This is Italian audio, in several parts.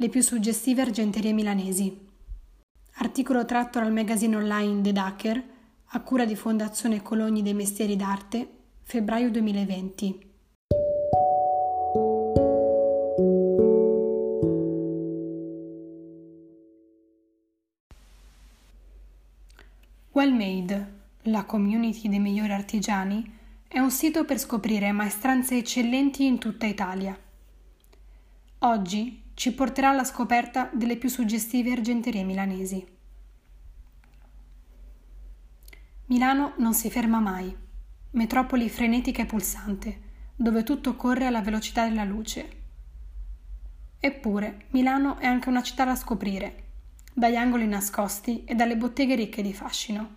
le più suggestive argenterie milanesi. Articolo tratto dal magazine online The Dacker, a cura di Fondazione Cologni dei Mestieri d'Arte, febbraio 2020. Well Made, la community dei migliori artigiani, è un sito per scoprire maestranze eccellenti in tutta Italia. Oggi ci porterà alla scoperta delle più suggestive argenterie milanesi. Milano non si ferma mai, metropoli frenetica e pulsante, dove tutto corre alla velocità della luce. Eppure Milano è anche una città da scoprire, dagli angoli nascosti e dalle botteghe ricche di fascino.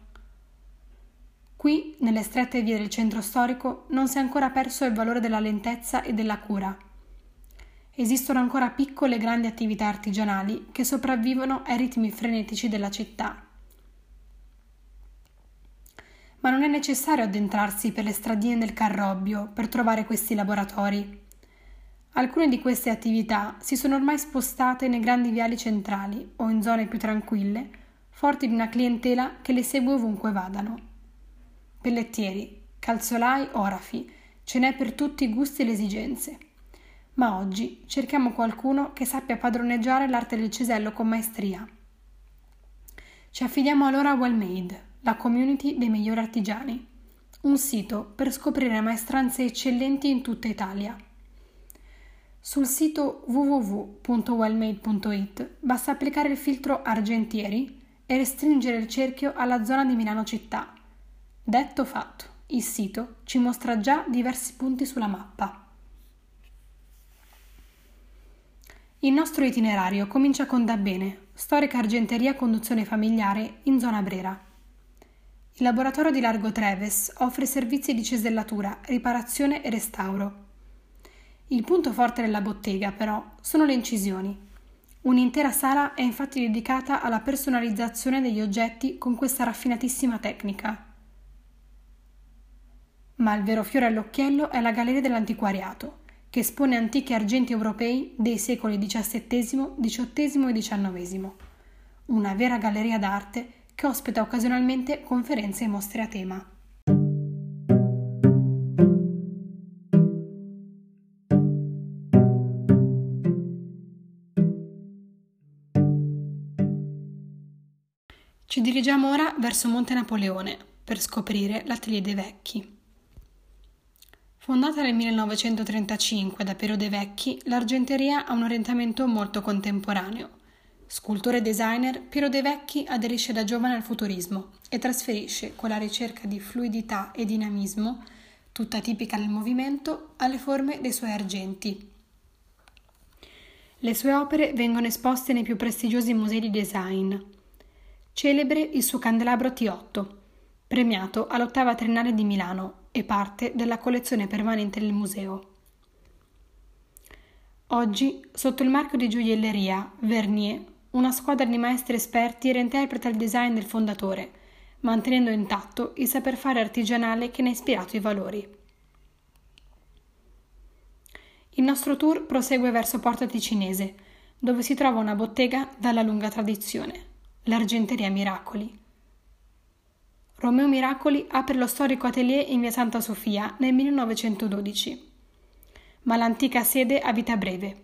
Qui, nelle strette vie del centro storico, non si è ancora perso il valore della lentezza e della cura. Esistono ancora piccole e grandi attività artigianali che sopravvivono ai ritmi frenetici della città. Ma non è necessario addentrarsi per le stradine del Carrobbio per trovare questi laboratori. Alcune di queste attività si sono ormai spostate nei grandi viali centrali o in zone più tranquille, forti di una clientela che le segue ovunque vadano pellettieri, calzolai, orafi, ce n'è per tutti i gusti e le esigenze. Ma oggi cerchiamo qualcuno che sappia padroneggiare l'arte del cesello con maestria. Ci affidiamo allora a Wellmade, la community dei migliori artigiani, un sito per scoprire maestranze eccellenti in tutta Italia. Sul sito www.wellmade.it basta applicare il filtro Argentieri e restringere il cerchio alla zona di Milano città Detto fatto, il sito ci mostra già diversi punti sulla mappa. Il nostro itinerario comincia con Dabbene, storica argenteria conduzione familiare in zona Brera. Il laboratorio di Largo Treves offre servizi di cesellatura, riparazione e restauro. Il punto forte della bottega, però, sono le incisioni. Un'intera sala è infatti dedicata alla personalizzazione degli oggetti con questa raffinatissima tecnica ma il vero fiore all'occhiello è la Galleria dell'Antiquariato, che espone antichi argenti europei dei secoli XVII, XVIII e XIX. Una vera galleria d'arte che ospita occasionalmente conferenze e mostre a tema. Ci dirigiamo ora verso Monte Napoleone per scoprire l'Atelier dei Vecchi. Fondata nel 1935 da Piero De Vecchi, l'argenteria ha un orientamento molto contemporaneo. Scultore e designer, Piero De Vecchi aderisce da giovane al futurismo e trasferisce quella ricerca di fluidità e dinamismo, tutta tipica del movimento, alle forme dei suoi argenti. Le sue opere vengono esposte nei più prestigiosi musei di design. Celebre il suo candelabro T8, premiato all'ottava triennale di Milano e parte della collezione permanente del museo. Oggi, sotto il marchio di gioielleria Vernier, una squadra di maestri esperti reinterpreta il design del fondatore, mantenendo intatto il saper fare artigianale che ne ha ispirato i valori. Il nostro tour prosegue verso Porta Ticinese, dove si trova una bottega dalla lunga tradizione, l'Argenteria Miracoli. Romeo Miracoli apre lo storico atelier in via Santa Sofia nel 1912. Ma l'antica sede ha vita breve.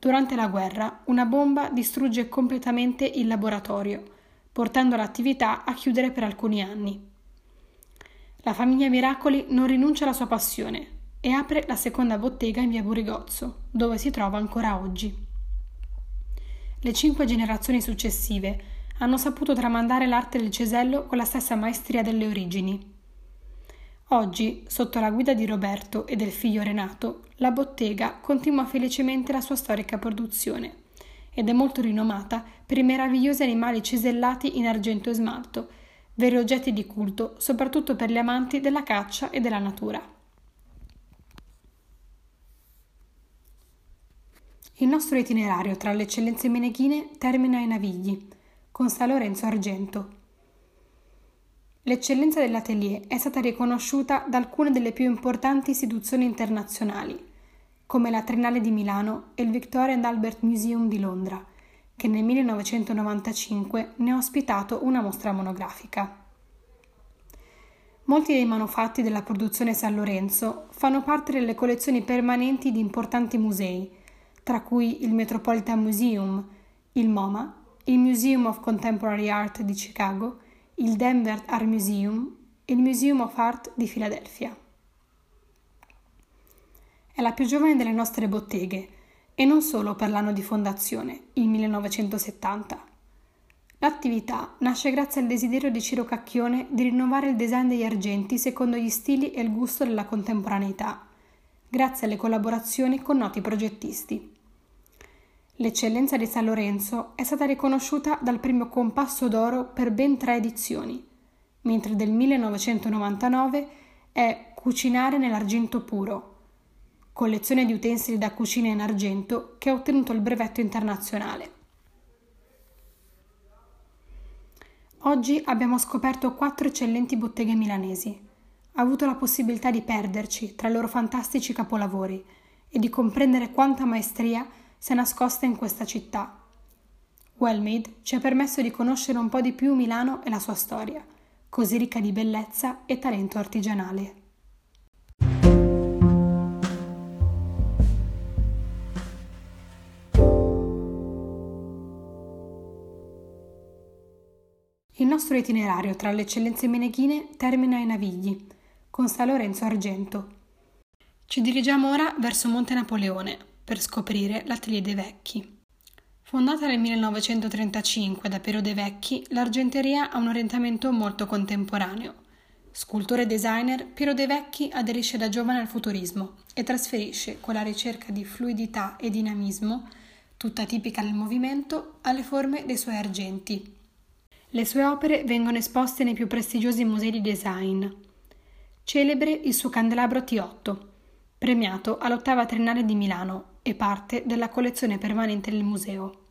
Durante la guerra, una bomba distrugge completamente il laboratorio, portando l'attività a chiudere per alcuni anni. La famiglia Miracoli non rinuncia alla sua passione e apre la seconda bottega in via Burigozzo, dove si trova ancora oggi. Le cinque generazioni successive hanno saputo tramandare l'arte del cesello con la stessa maestria delle origini. Oggi, sotto la guida di Roberto e del figlio Renato, la bottega continua felicemente la sua storica produzione ed è molto rinomata per i meravigliosi animali cesellati in argento e smalto, veri oggetti di culto soprattutto per gli amanti della caccia e della natura. Il nostro itinerario tra le eccellenze meneghine termina ai Navigli, con San Lorenzo Argento. L'eccellenza dell'atelier è stata riconosciuta da alcune delle più importanti istituzioni internazionali, come la Triennale di Milano e il Victoria and Albert Museum di Londra, che nel 1995 ne ha ospitato una mostra monografica. Molti dei manufatti della produzione San Lorenzo fanno parte delle collezioni permanenti di importanti musei, tra cui il Metropolitan Museum, il MoMA, il Museum of Contemporary Art di Chicago, il Denver Art Museum e il Museum of Art di Filadelfia. È la più giovane delle nostre botteghe e non solo per l'anno di fondazione, il 1970. L'attività nasce grazie al desiderio di Ciro Cacchione di rinnovare il design degli argenti secondo gli stili e il gusto della contemporaneità, grazie alle collaborazioni con noti progettisti. L'eccellenza di San Lorenzo è stata riconosciuta dal primo Compasso d'Oro per ben tre edizioni, mentre del 1999 è Cucinare nell'argento puro, collezione di utensili da cucina in argento che ha ottenuto il brevetto internazionale. Oggi abbiamo scoperto quattro eccellenti botteghe milanesi. Ha avuto la possibilità di perderci tra i loro fantastici capolavori e di comprendere quanta maestria si è nascosta in questa città. Wellmade ci ha permesso di conoscere un po' di più Milano e la sua storia, così ricca di bellezza e talento artigianale. Il nostro itinerario tra le eccellenze meneghine termina ai Navigli, con San Lorenzo Argento. Ci dirigiamo ora verso Monte Napoleone per scoprire l'Atelier dei Vecchi. Fondata nel 1935 da Piero De Vecchi, l'argenteria ha un orientamento molto contemporaneo. Scultore e designer, Piero De Vecchi aderisce da giovane al futurismo e trasferisce quella ricerca di fluidità e dinamismo, tutta tipica del movimento, alle forme dei suoi argenti, le sue opere vengono esposte nei più prestigiosi musei di design. Celebre il suo candelabro T8, premiato all'ottava Triennale di Milano e parte della collezione permanente del museo.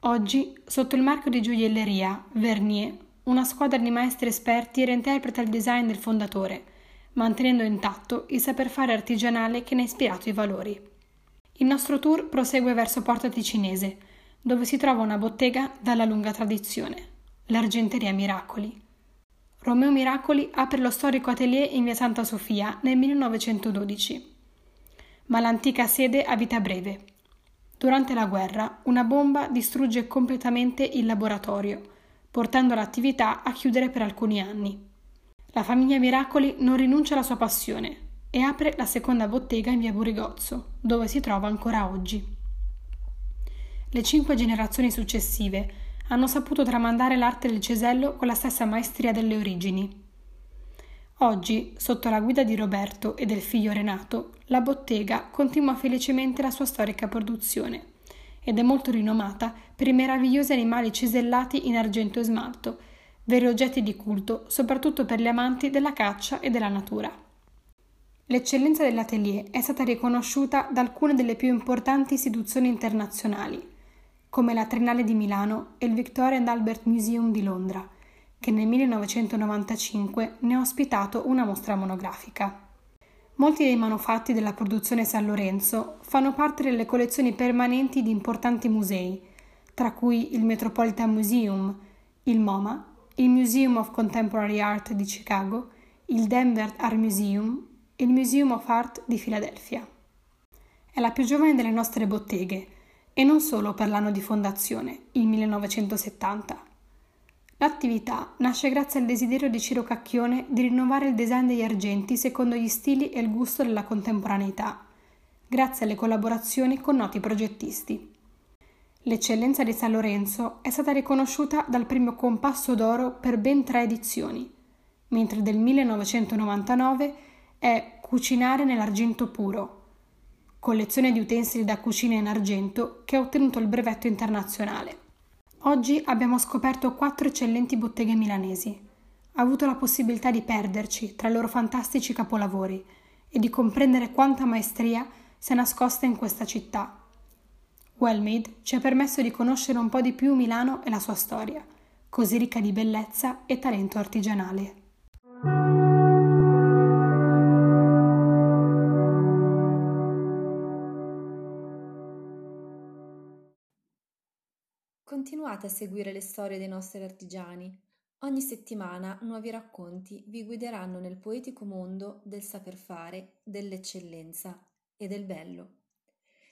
Oggi, sotto il marchio di gioielleria Vernier, una squadra di maestri esperti reinterpreta il design del fondatore, mantenendo intatto il saper fare artigianale che ne ha ispirato i valori. Il nostro tour prosegue verso Porta Ticinese, dove si trova una bottega dalla lunga tradizione l'Argenteria Miracoli. Romeo Miracoli apre lo storico atelier in via Santa Sofia nel 1912, ma l'antica sede ha vita breve. Durante la guerra una bomba distrugge completamente il laboratorio, portando l'attività a chiudere per alcuni anni. La famiglia Miracoli non rinuncia alla sua passione e apre la seconda bottega in via Burigozzo, dove si trova ancora oggi. Le cinque generazioni successive hanno saputo tramandare l'arte del cesello con la stessa maestria delle origini. Oggi, sotto la guida di Roberto e del figlio Renato, la bottega continua felicemente la sua storica produzione ed è molto rinomata per i meravigliosi animali cesellati in argento e smalto, veri oggetti di culto soprattutto per gli amanti della caccia e della natura. L'eccellenza dell'atelier è stata riconosciuta da alcune delle più importanti istituzioni internazionali, come la Triennale di Milano e il Victoria and Albert Museum di Londra, che nel 1995 ne ha ospitato una mostra monografica. Molti dei manufatti della produzione San Lorenzo fanno parte delle collezioni permanenti di importanti musei, tra cui il Metropolitan Museum, il MoMA, il Museum of Contemporary Art di Chicago, il Denver Art Museum e il Museum of Art di Filadelfia. È la più giovane delle nostre botteghe e non solo per l'anno di fondazione, il 1970. L'attività nasce grazie al desiderio di Ciro Cacchione di rinnovare il design degli argenti secondo gli stili e il gusto della contemporaneità, grazie alle collaborazioni con noti progettisti. L'eccellenza di San Lorenzo è stata riconosciuta dal primo Compasso d'Oro per ben tre edizioni, mentre del 1999 è Cucinare nell'argento puro, collezione di utensili da cucina in argento che ha ottenuto il brevetto internazionale. Oggi abbiamo scoperto quattro eccellenti botteghe milanesi. Ha avuto la possibilità di perderci tra i loro fantastici capolavori e di comprendere quanta maestria si è nascosta in questa città. Wellmade ci ha permesso di conoscere un po' di più Milano e la sua storia, così ricca di bellezza e talento artigianale. Continuate a seguire le storie dei nostri artigiani. Ogni settimana nuovi racconti vi guideranno nel poetico mondo del saper fare, dell'eccellenza e del bello.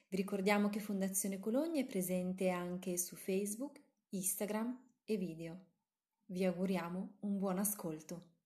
Vi ricordiamo che Fondazione Cologna è presente anche su Facebook, Instagram e video. Vi auguriamo un buon ascolto.